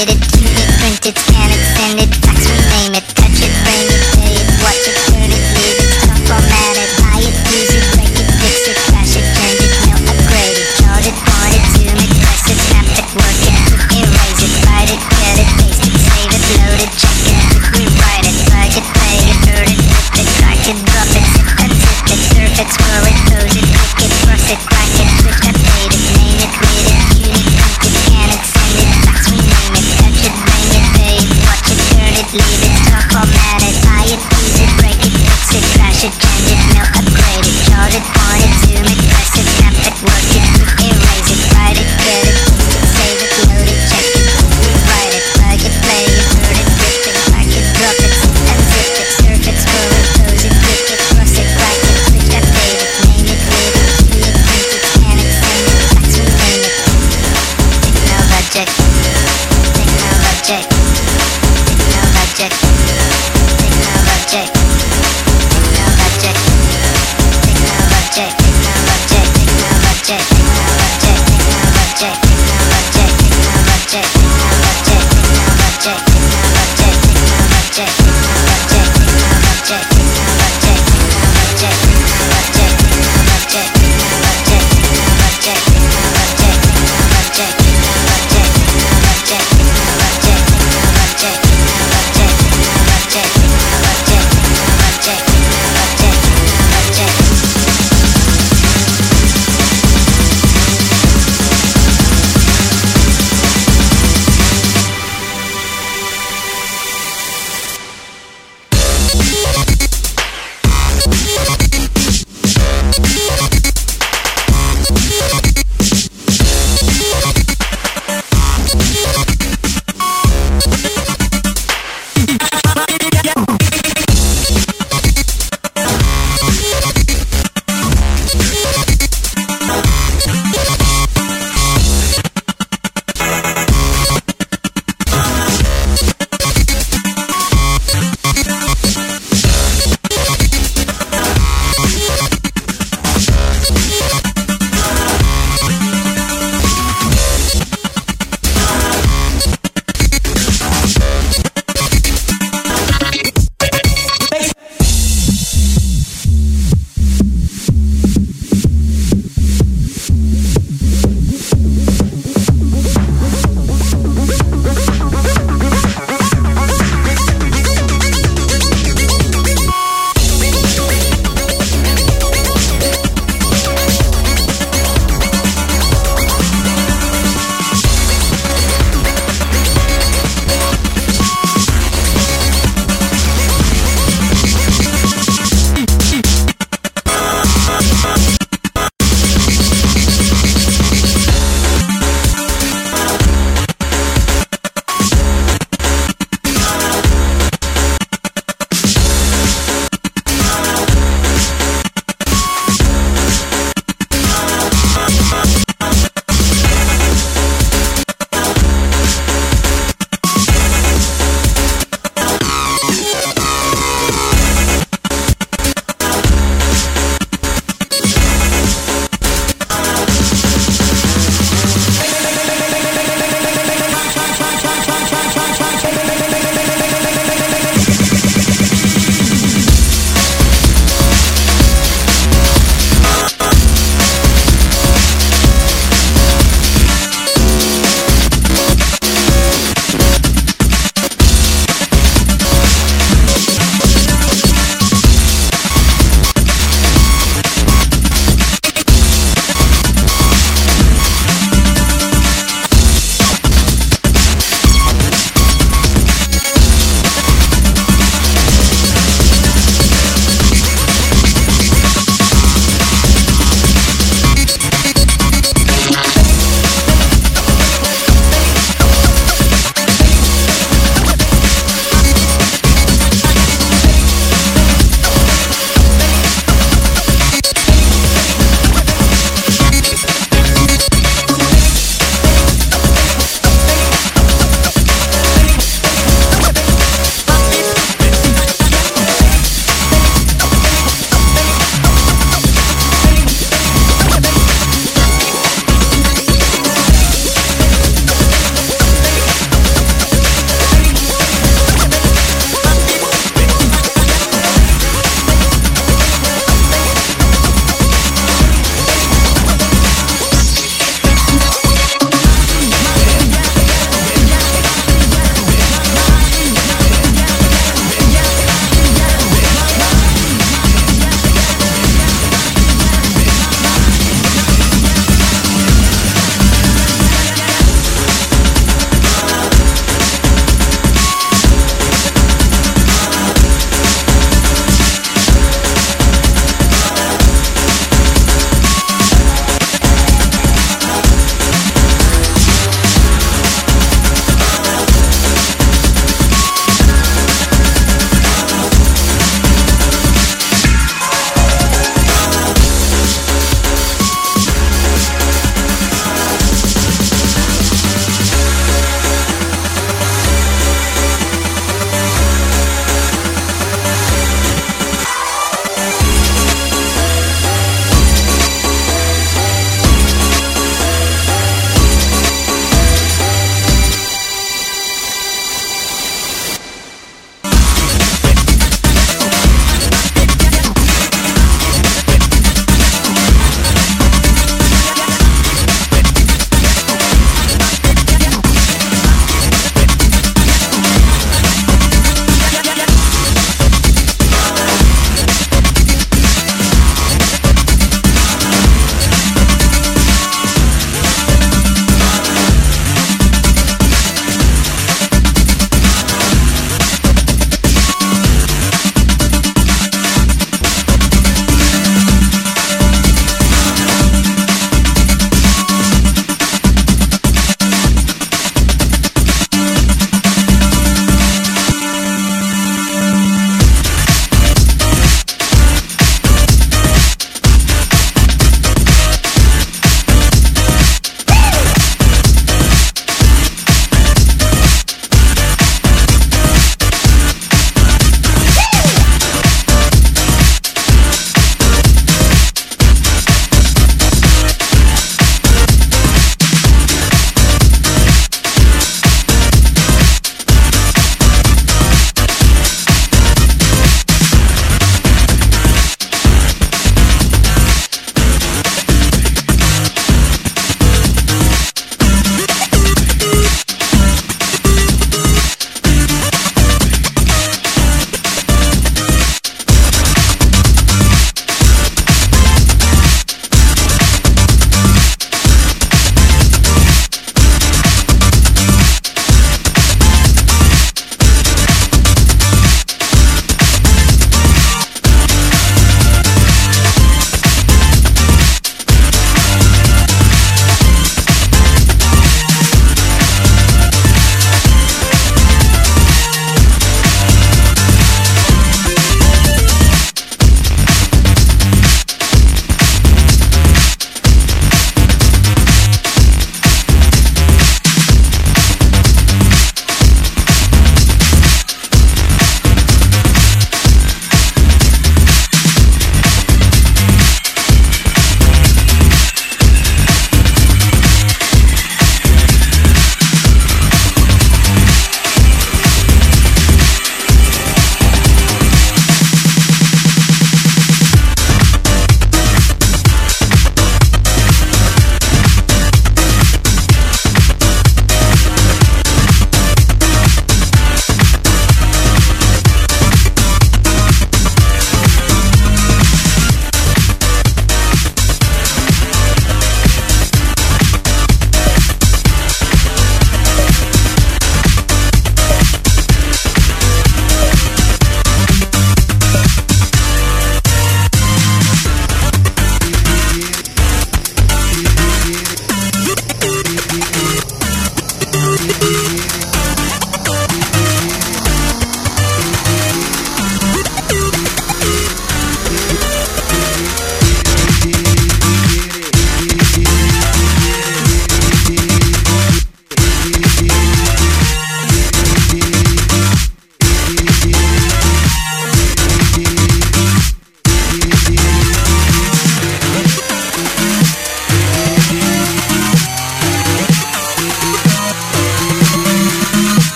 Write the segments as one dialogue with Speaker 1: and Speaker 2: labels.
Speaker 1: Animated, printed, can extended, fax, name it.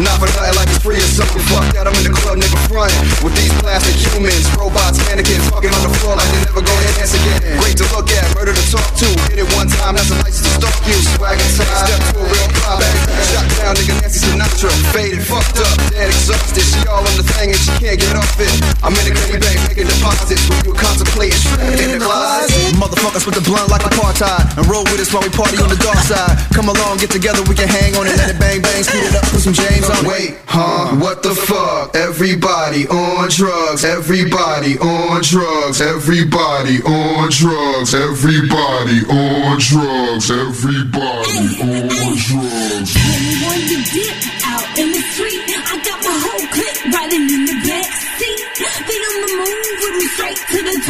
Speaker 2: Not for nothing like it's free or something. Fuck that, I'm in the club, nigga front with these plastic humans, robots, mannequins, fucking on the floor like they never gonna dance again. Great to look at, murder to talk to. Hit it one time, that's a license to stalk you. Swagging tight, step to a real pop. Shot down, nigga Nancy Sinatra, faded, fucked up, dead exhausted. She all on the thing and she can't get off it. I'm in the clean bank making deposits when you contemplating in the closet. Motherfuckers with the blunt like apartheid and roll with us while we party on the dark side. Come along, get together, we can hang on it, let it bang bang, speed it up, put some James on. Wait, huh? What the fuck? Everybody on drugs, everybody on drugs, everybody on drugs, everybody on drugs, everybody on drugs.
Speaker 3: Anyone to dip out in the street, I got my whole clique riding in the back seat. They on the move with me straight to the.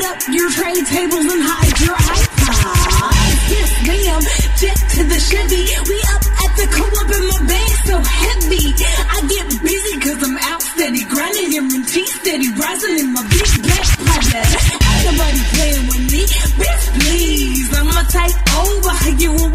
Speaker 3: Put up your tray tables and hide your iPods. Yes, ma'am. Jet to the Chevy. We up at the co-op and my bag so heavy. I get busy cause I'm out steady grinding and tea steady rising in my big black project. Ain't nobody playing with me. Bitch, please. I'ma take over. You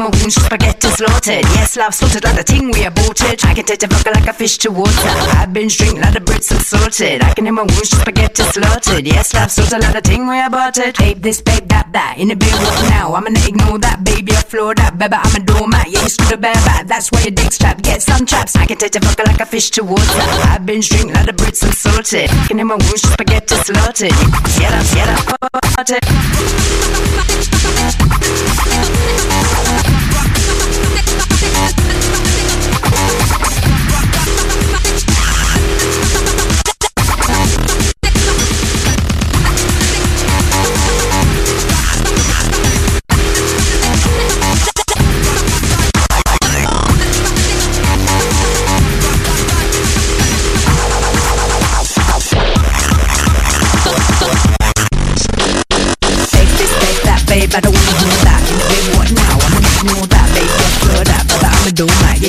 Speaker 4: my wounds, spaghetti slaughtered. Yes, love slaughtered like the ting we aborted. I can take a vodka like a fish to water. I binge drink like the Brits, I'm sorted. I can hear my wounds, spaghetti slaughtered. Yes, love slaughtered like the ting we aborted. Babe this, babe that, that. In a bit, what now? I'm gonna ignore that, baby. I floor that, baby. I'm a doormat. Yeah, you screwed a bear back. That's why your dick's trapped. Get some traps. I can take a vodka like a fish to water. I binge drink like the Brits, I'm sorted. I can hear my wounds, spaghetti slaughtered. Get up, get up, party. Take Música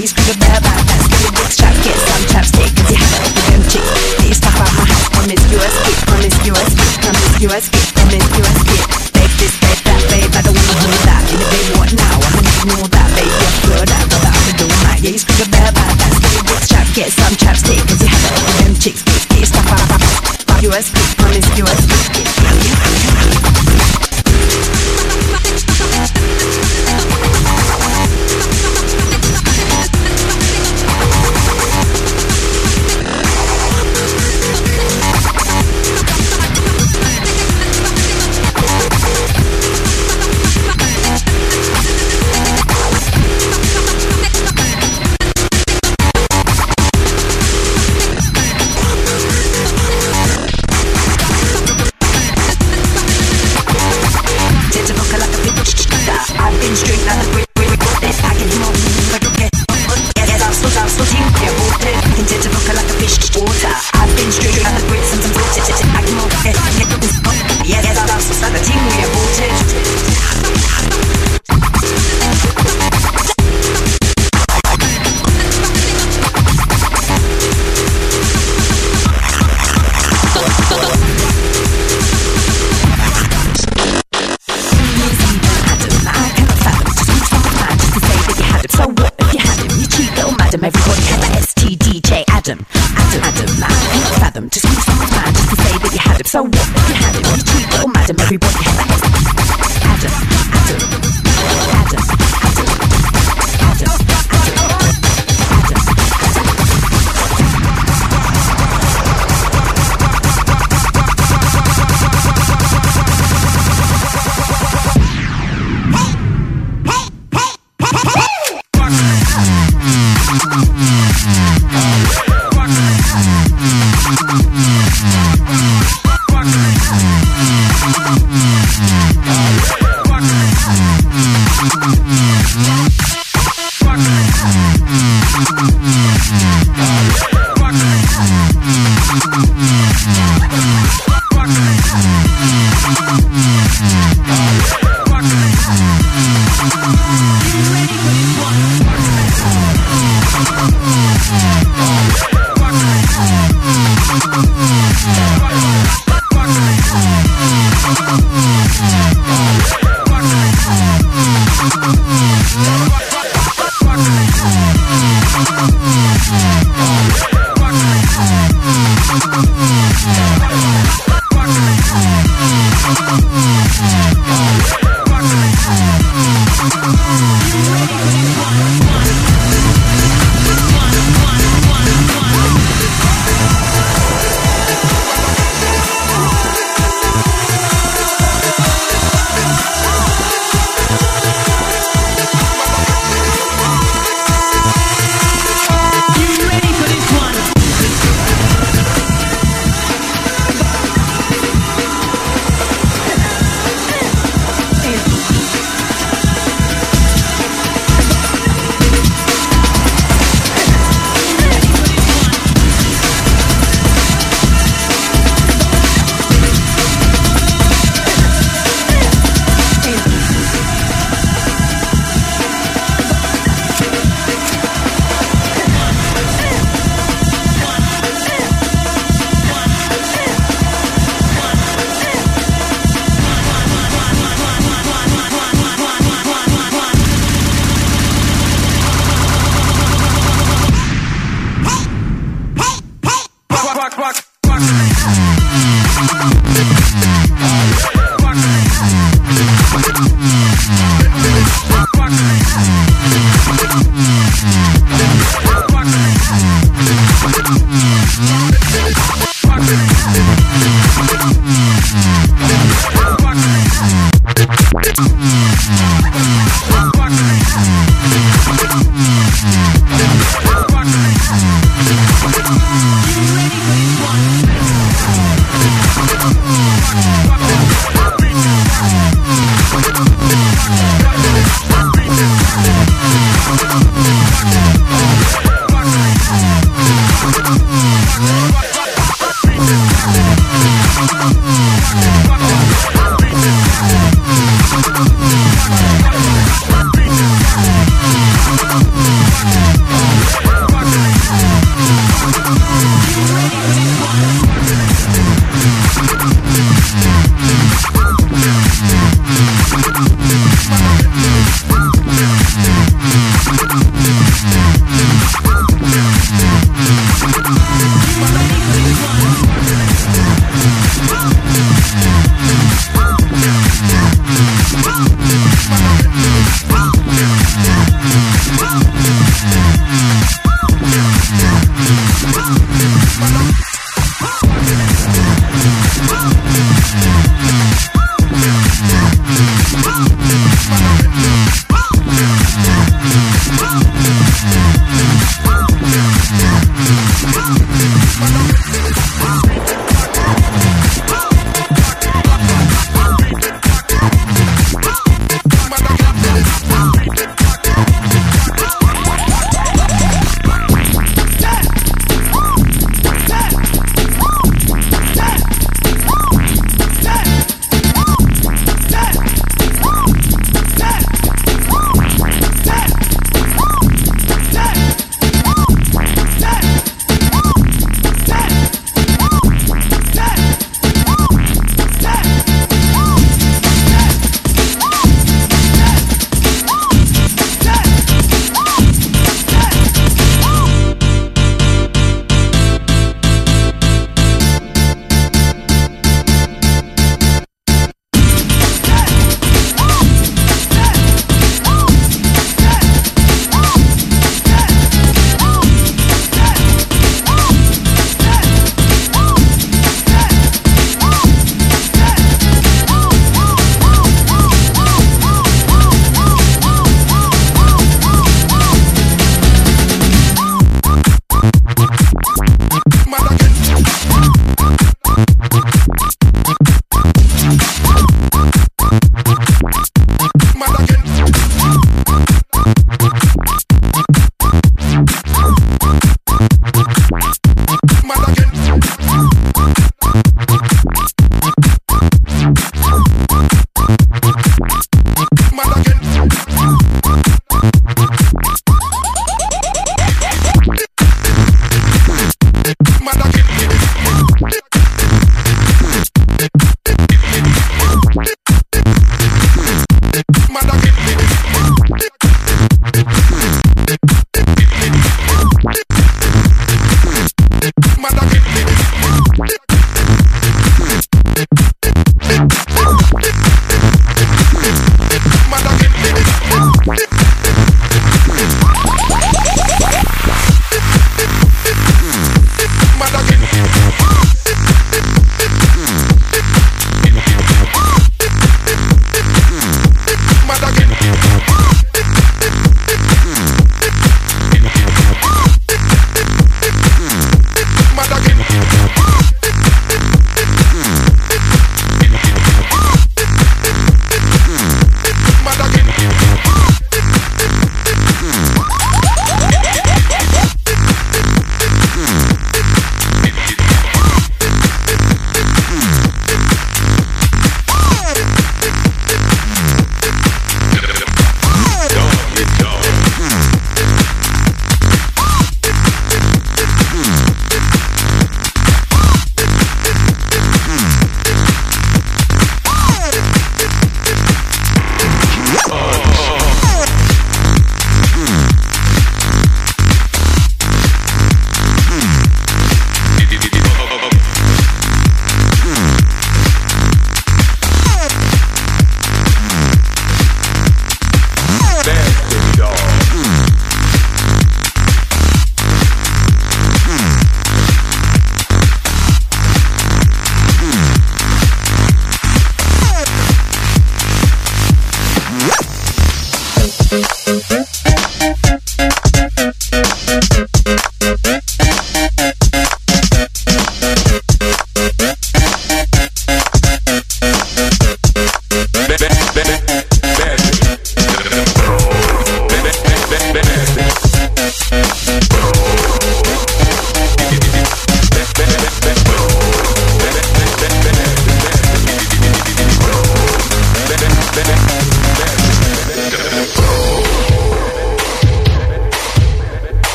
Speaker 4: do you scream a bear back. That's the dick strap. Get some chapstick, cause you have it with them chicks. Get your stuff out my house. Promiscuous, get promiscuous, get promiscuous, get promiscuous, get. Take this, take that, babe. I don't wanna hear that. In the bed, what now? I'm gonna ignore that, babe. Yeah, floor that, but I'ma do that. Yeah, you scream a bear back. That's the dick strap. Get some chapstick, cause you have it with them chicks. Get, get your stuff out my house. Promiscuous, get promiscuous, get.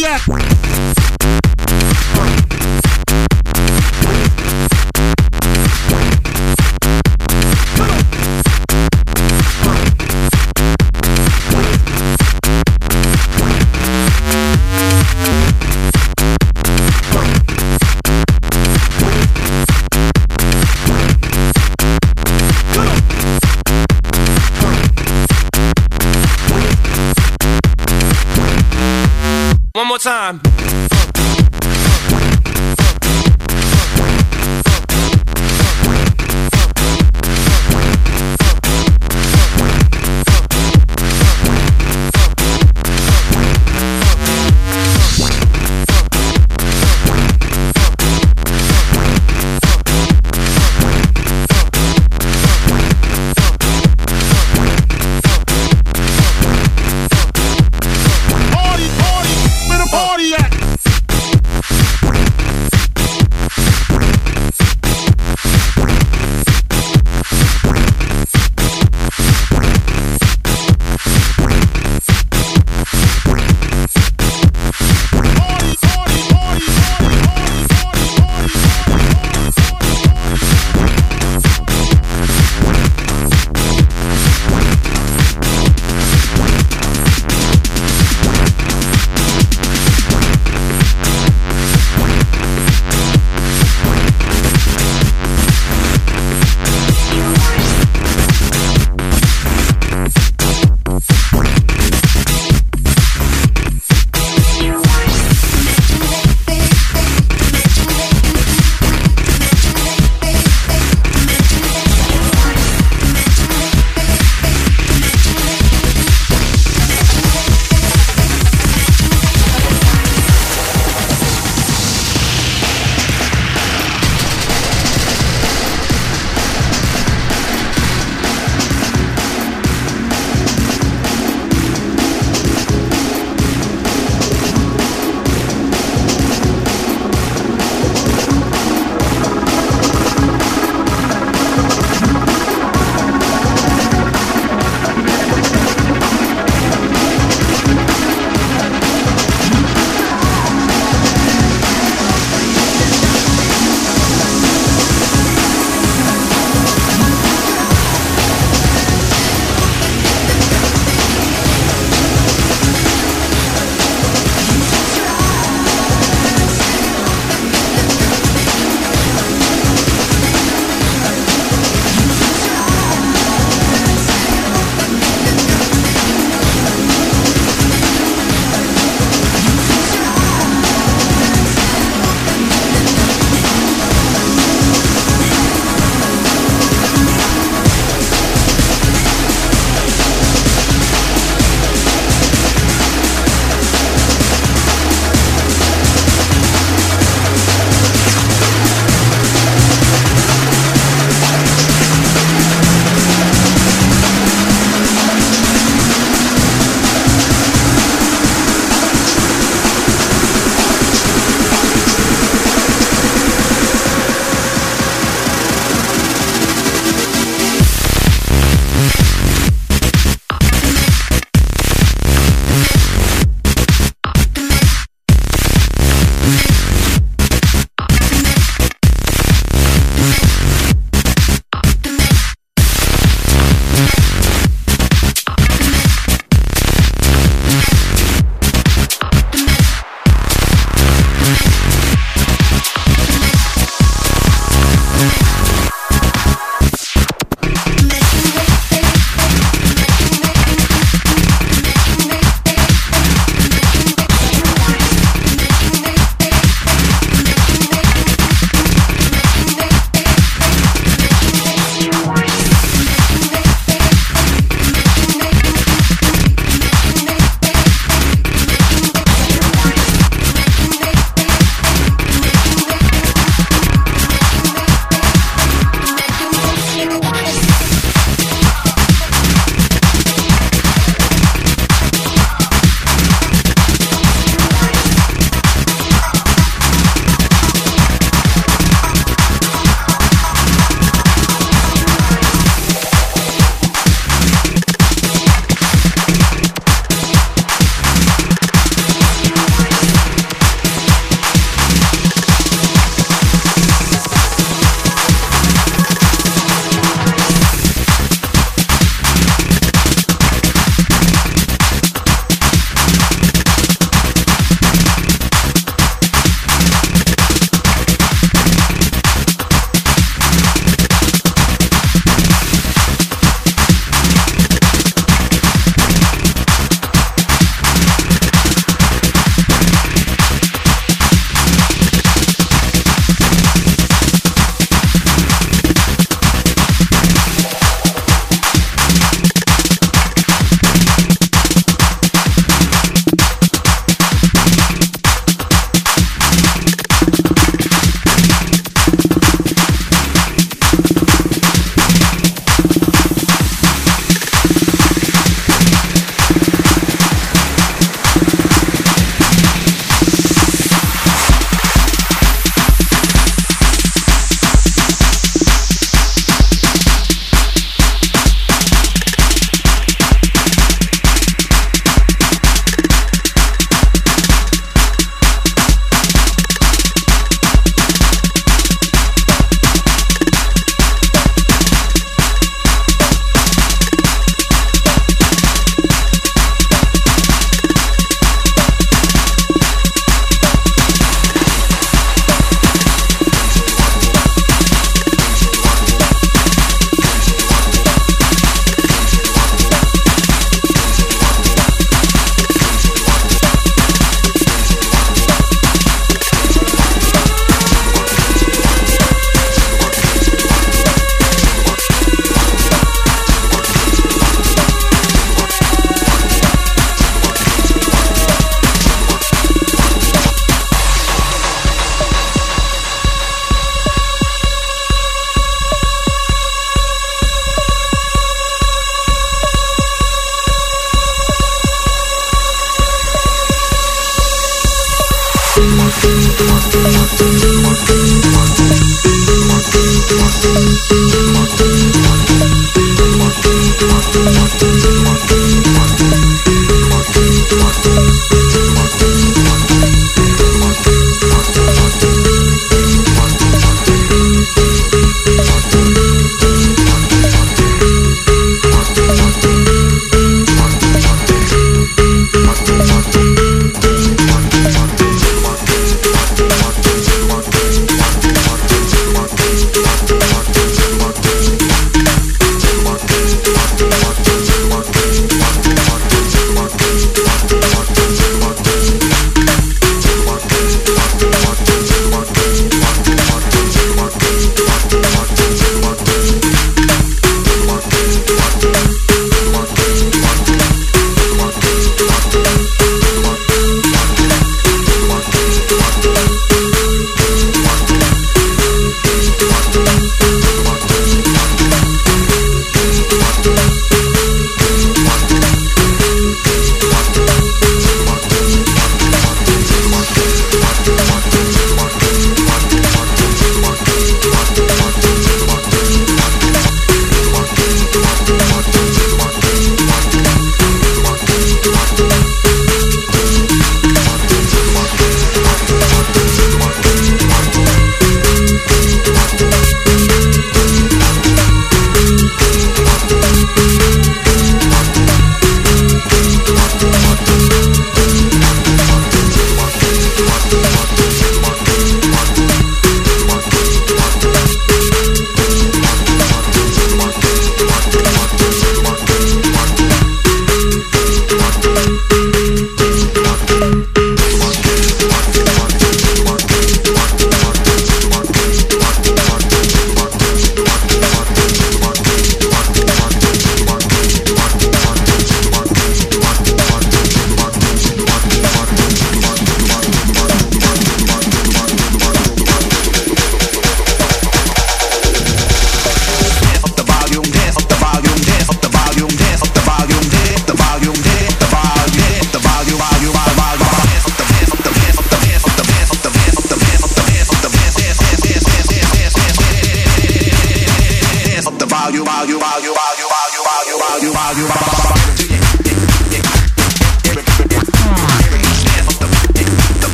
Speaker 4: yeah.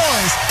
Speaker 5: Making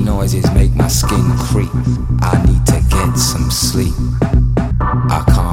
Speaker 6: Noises make my skin creep. I need to get some sleep. I can't.